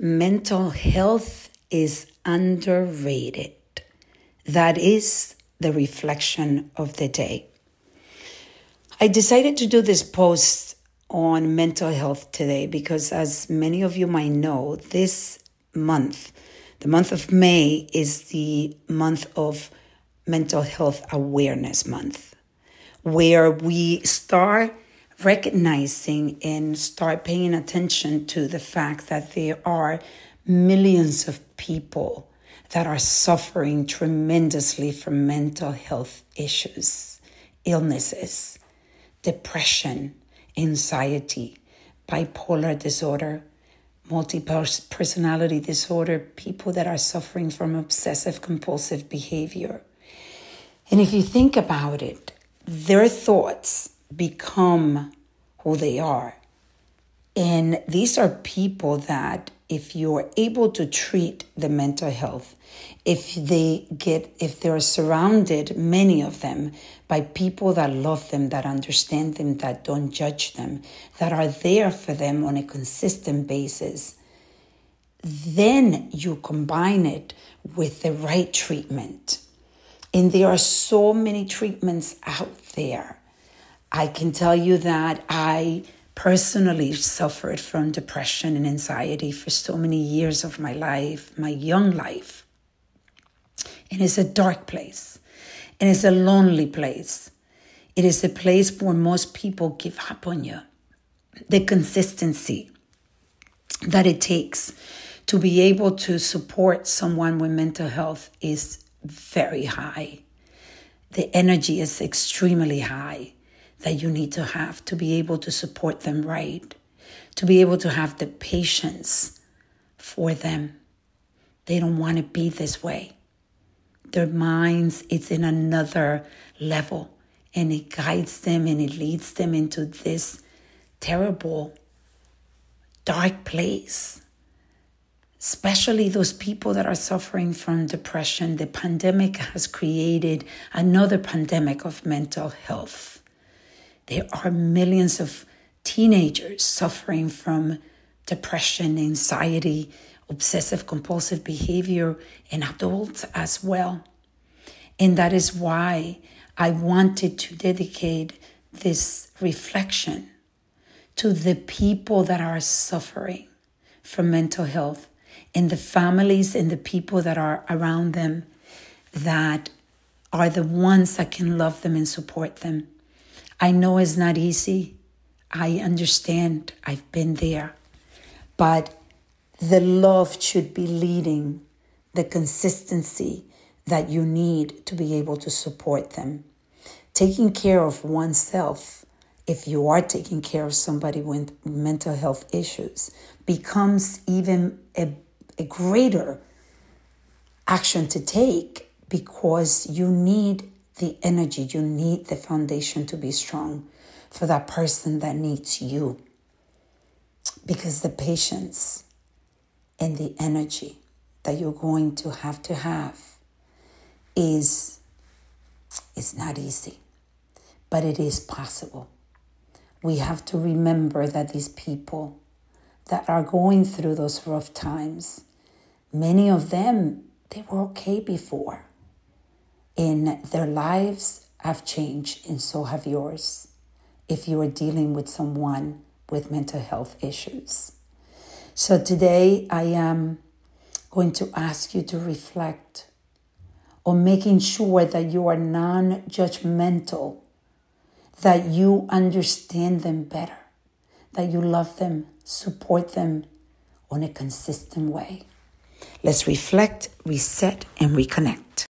mental health is underrated. That is the reflection of the day. I decided to do this post on mental health today because, as many of you might know, this month, the month of May, is the month of Mental Health Awareness Month, where we start recognizing and start paying attention to the fact that there are millions of people that are suffering tremendously from mental health issues, illnesses, depression, anxiety, bipolar disorder, multiple personality disorder, people that are suffering from obsessive compulsive behavior. And if you think about it, their thoughts become who they are. And these are people that, if you're able to treat the mental health, if they get, if they're surrounded, many of them, by people that love them, that understand them, that don't judge them, that are there for them on a consistent basis, then you combine it with the right treatment. And there are so many treatments out there I can tell you that I personally suffered from depression and anxiety for so many years of my life, my young life. And it's a dark place, and it's a lonely place. It is a place where most people give up on you. The consistency that it takes to be able to support someone with mental health is very high. The energy is extremely high that you need to have to be able to support them right, to be able to have the patience for them. They don't want to be this way. Their minds, it's in another level and it guides them and it leads them into this terrible, dark place. Especially those people that are suffering from depression. The pandemic has created another pandemic of mental health there are millions of teenagers suffering from depression, anxiety, obsessive compulsive behavior, and adults as well. And that is why I wanted to dedicate this reflection to the people that are suffering from mental health and the families and the people that are around them that are the ones that can love them and support them. I know it's not easy. I understand. I've been there. But the love should be leading the consistency that you need to be able to support them. Taking care of oneself, if you are taking care of somebody with mental health issues, becomes even a, a greater action to take because you need the energy, you need the foundation to be strong for that person that needs you. Because the patience and the energy that you're going to have to have is is not easy, but it is possible. We have to remember that these people that are going through those rough times, many of them they were okay before in their lives have changed, and so have yours if you are dealing with someone with mental health issues. So today I am going to ask you to reflect on making sure that you are non judgmental, that you understand them better, that you love them, support them on a consistent way. Let's reflect, reset, and reconnect.